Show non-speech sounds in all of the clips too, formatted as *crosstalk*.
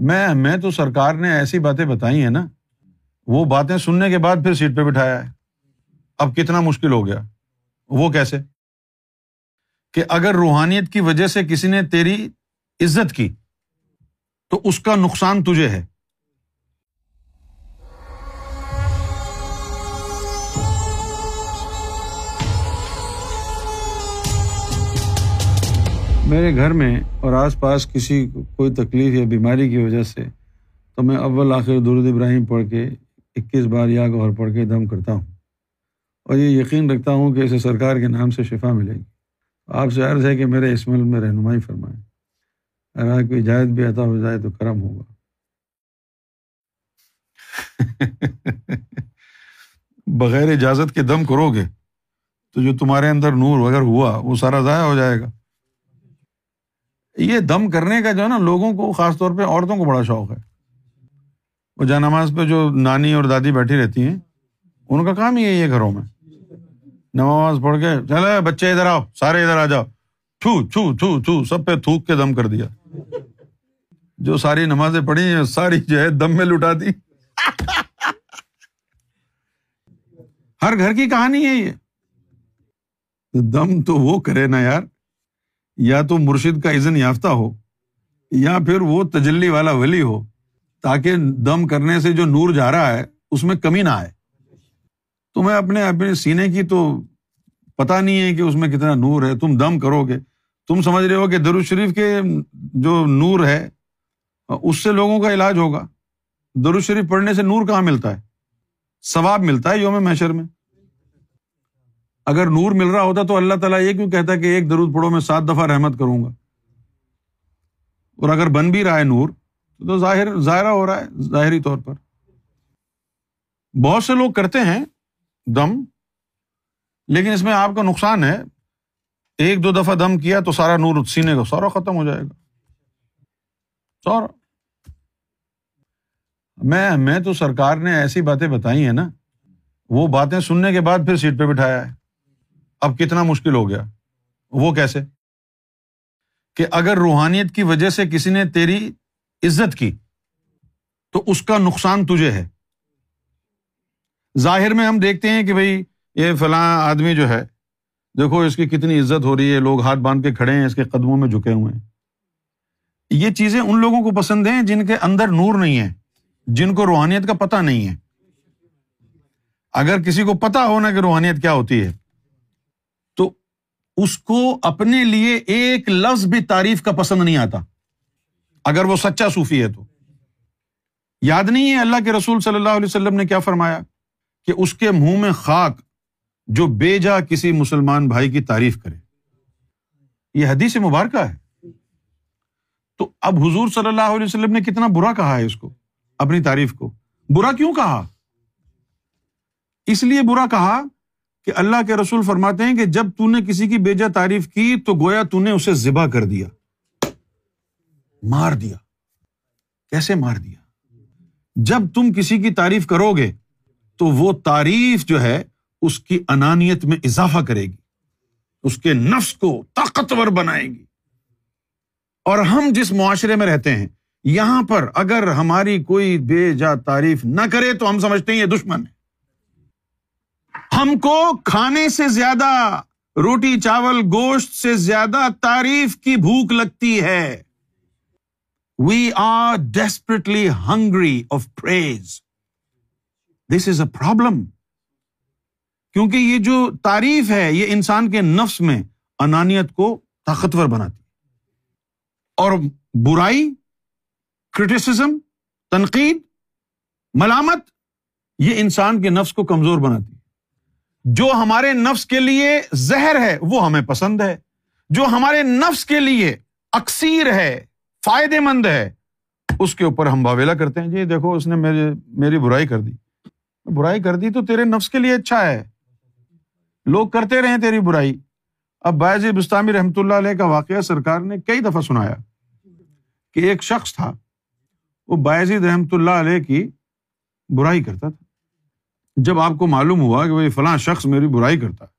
میں میں تو سرکار نے ایسی باتیں بتائی ہیں نا، وہ باتیں سننے کے بعد پھر سیٹ پہ بٹھایا ہے۔ اب کتنا مشکل ہو گیا۔ وہ کیسے؟ کہ اگر روحانیت کی وجہ سے کسی نے تیری عزت کی، تو اس کا نقصان تجھے ہے۔ میرے گھر میں اور آس پاس کسی کوئی تکلیف یا بیماری کی وجہ سے تو میں اول آخر درود ابراہیم پڑھ کے اکیس بار یا گوہر پڑھ کے دم کرتا ہوں اور یہ یقین رکھتا ہوں کہ اسے سرکار کے نام سے شفا ملے گی۔ آپ سے عرض ہے کہ میرے اس ملک میں رہنمائی فرمائیں۔ اگر کوئی اجازت بھی عطا ہو جائے تو کرم ہوگا۔ *laughs* بغیر اجازت کے دم کرو گے تو جو تمہارے اندر نور وغیرہ ہوا وہ سارا ضائع ہو جائے گا۔ یہ دم کرنے کا جو ہے نا لوگوں کو، خاص طور پہ عورتوں کو بڑا شوق ہے۔ وہ جا نماز پہ جو نانی اور دادی بیٹھی رہتی ہیں، ان کا کام ہی ہے یہ گھروں میں۔ نماز پڑھ کے، چلے بچے ادھر آؤ، سارے ادھر آ جاؤ۔ چھو چھو چھو چھو، سب پہ تھوک کے دم کر دیا۔ جو ساری نمازیں پڑھی ہیں، ساری جو ہے دم میں لٹا دی ہر گھر کی کہانی ہے۔ یہ دم تو وہ کرے نا یار۔ یا تو مرشد کا عزن یافتہ ہو، یا پھر وہ تجلی والا ولی ہو، تاکہ دم کرنے سے جو نور جا رہا ہے، اس میں کمی نہ آئے۔ تمہیں اپنے اپنے سینے کی تو پتا نہیں ہے کہ اس میں کتنا نور ہے، تم دم کرو گے۔ تم سمجھ رہے ہو کہ درود شریف کے جو نور ہے، اس سے لوگوں کا علاج ہوگا۔ درود شریف پڑھنے سے نور کہاں ملتا ہے؟ ثواب ملتا ہے یوم میشر میں۔ اگر نور مل رہا ہوتا تو اللہ تعالیٰ یہ کیوں کہتا ہے کہ ایک درود پڑھو میں سات دفعہ رحمت کروں گا؟ اور اگر بن بھی رہا ہے نور، تو ظاہر، ظاہرہ ہو رہا ہے، ظاہری طور پر۔ بہت سے لوگ کرتے ہیں دم، لیکن اس میں آپ کا نقصان ہے۔ ایک دو دفعہ دم کیا تو سارا نور سینے کا سارا ختم ہو جائے گا۔ سارا میں میں تو سرکار نے ایسی باتیں بتائی ہیں نا، وہ باتیں سننے کے بعد پھر سیٹ پہ بٹھایا ہے۔ اب کتنا مشکل ہو گیا۔ وہ کیسے؟ کہ اگر روحانیت کی وجہ سے کسی نے تیری عزت کی، تو اس کا نقصان تجھے ہے۔ ظاہر میں ہم دیکھتے ہیں کہ بھائی یہ فلاں آدمی جو ہے، دیکھو اس کی کتنی عزت ہو رہی ہے، لوگ ہاتھ باندھ کے کھڑے ہیں، اس کے قدموں میں جھکے ہوئے ہیں۔ یہ چیزیں ان لوگوں کو پسند ہیں جن کے اندر نور نہیں ہے، جن کو روحانیت کا پتہ نہیں ہے۔ اگر کسی کو پتا ہونا کہ روحانیت کیا ہوتی ہے اس کو اپنے لیے ایک لفظ بھی تعریف کا پسند نہیں آتا۔ اگر وہ سچا صوفی ہے تو۔ یاد نہیں ہے اللہ کے رسول صلی اللہ علیہ وسلم نے کیا فرمایا؟ کہ اس کے منہ میں خاک جو بے جا کسی مسلمان بھائی کی تعریف کرے۔ یہ حدیث مبارکہ ہے۔ تو اب حضور صلی اللہ علیہ وسلم نے کتنا برا کہا ہے اس کو، اپنی تعریف کو۔ برا کیوں کہا؟ اس لیے برا کہا کہ اللہ کے رسول فرماتے ہیں کہ جب تو نے کسی کی بیجا تعریف کی تو گویا تو نے اسے ذبح کر دیا۔ مار دیا۔ کیسے مار دیا؟ جب تم کسی کی تعریف کرو گے تو وہ تعریف جو ہے اس کی انانیت میں اضافہ کرے گی۔ اس کے نفس کو طاقتور بنائے گی۔ اور ہم جس معاشرے میں رہتے ہیں، یہاں پر اگر ہماری کوئی بے جا تعریف نہ کرے تو ہم سمجھتے ہیں یہ دشمن ہے۔ ہم کو کھانے سے زیادہ روٹی چاول گوشت سے زیادہ تعریف کی بھوک لگتی ہے۔ We are desperately hungry of praise this is a problem کیونکہ یہ جو تعریف ہے، یہ انسان کے نفس میں انانیت کو طاقتور بناتی اور برائی کرٹیسزم تنقید، ملامت، یہ انسان کے نفس کو کمزور بناتی جو ہمارے نفس کے لیے زہر ہے، وہ ہمیں پسند ہے۔ جو ہمارے نفس کے لیے اکثیر ہے، فائدے مند ہے، اس کے اوپر ہم باویلا کرتے ہیں۔ جی دیکھو، اس نے میری میری برائی کر دی۔ برائی کر دی تو تیرے نفس کے لیے اچھا ہے۔ لوگ کرتے رہے تیری برائی۔ اب باعث جی، بستانی رحمۃ اللہ علیہ کا واقعہ سرکار نے کئی دفعہ سنایا کہ ایک شخص تھا، وہ باعث جی رحمۃ اللہ علیہ کی برائی کرتا تھا۔ جب آپ کو معلوم ہوا کہ بھائی فلاں شخص میری برائی کرتا ہے،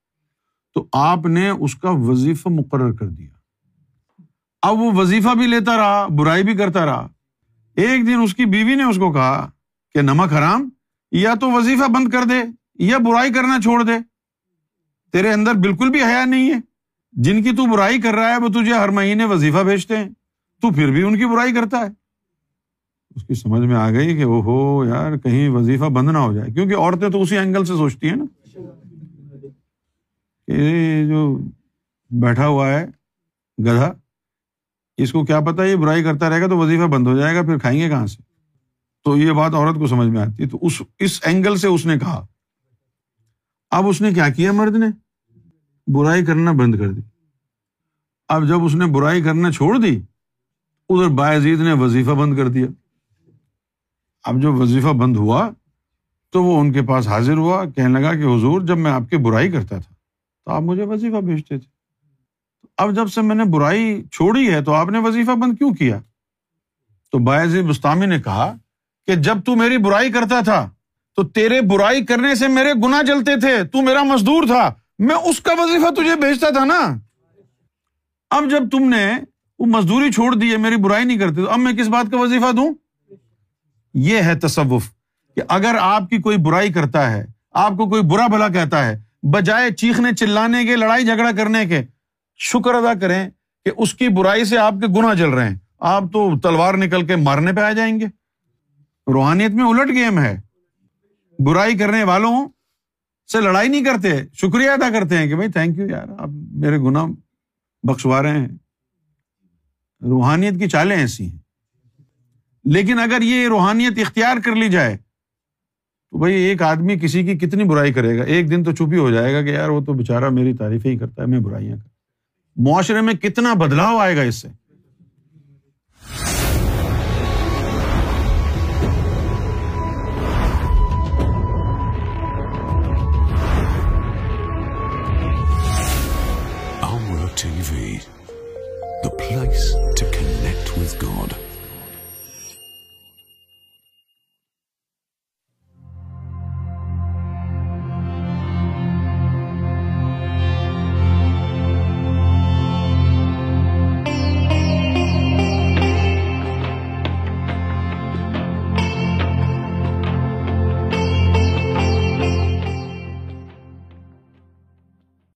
تو آپ نے اس کا وظیفہ مقرر کر دیا۔ اب وہ وظیفہ بھی لیتا رہا، برائی بھی کرتا رہا۔ ایک دن اس کی بیوی نے اس کو کہا کہ نمک حرام، یا تو وظیفہ بند کر دے، یا برائی کرنا چھوڑ دے۔ تیرے اندر بالکل بھی حیا نہیں ہے۔ جن کی تو برائی کر رہا ہے، وہ تجھے ہر مہینے وظیفہ بھیجتے ہیں۔ تو پھر بھی ان کی برائی کرتا ہے۔ اس کی سمجھ میں آ گئی کہ او ہو یار کہیں وظیفہ بند نہ ہو جائے۔ کیونکہ عورتیں تو اسی اینگل سے سوچتی ہیں نا۔ کہ جو بیٹھا ہوا ہے، گدھا، اس کو کیا پتا یہ برائی کرتا رہے گا تو وظیفہ بند ہو جائے گا، پھر کھائیں گے کہاں سے؟ تو یہ بات عورت کو سمجھ میں آتی۔ ہے تو اس اس اینگل سے اس نے کہا۔ اب اس نے کیا کیا مرد نے؟ برائی کرنا بند کر دی۔ اب جب اس نے برائی کرنا چھوڑ دی، ادھر باعزید نے وظیفہ بند کر دیا۔ اب جو وظیفہ بند ہوا تو وہ ان کے پاس حاضر ہوا، کہنے لگا کہ حضور، جب میں آپ کی برائی کرتا تھا تو آپ مجھے وظیفہ بھیجتے تھے۔ اب جب سے میں نے برائی چھوڑی ہے تو آپ نے وظیفہ بند کیوں کیا؟ تو باعث بستانی نے کہا کہ جب تو میری برائی کرتا تھا تو تیرے برائی کرنے سے میرے گنا جلتے تھے، تو میرا مزدور تھا۔ میں اس کا وظیفہ تجھے بھیجتا تھا نا۔ اب جب تم نے وہ مزدوری چھوڑ دی ہے، میری برائی نہیں کرتے، تو اب میں کس بات کا وظیفہ دوں؟ یہ ہے تصوف کہ اگر آپ کی کوئی برائی کرتا ہے، آپ کو کوئی برا بھلا کہتا ہے، بجائے چیخنے چلانے کے، لڑائی جھگڑا کرنے کے، شکر ادا کریں کہ اس کی برائی سے آپ کے گنا جل رہے ہیں۔ آپ تو تلوار نکل کے مارنے پہ آ جائیں گے۔ روحانیت میں الٹ گیم ہے۔ برائی کرنے والوں سے لڑائی نہیں کرتے، شکریہ ادا کرتے ہیں کہ بھائی تھینک یو یار، آپ میرے گنا بخشوا رہے ہیں۔ روحانیت کی چالیں ایسی ہیں۔ لیکن اگر یہ روحانیت اختیار کر لی جائے تو بھائی ایک آدمی کسی کی کتنی برائی کرے گا؟ ایک دن تو چھپی ہو جائے گا کہ یار وہ تو بےچارا میری تعریفیں ہی کرتا ہے میں برائیاں کر معاشرے میں کتنا بدلاؤ آئے گا اس سے؟ TV, the place to connect with God.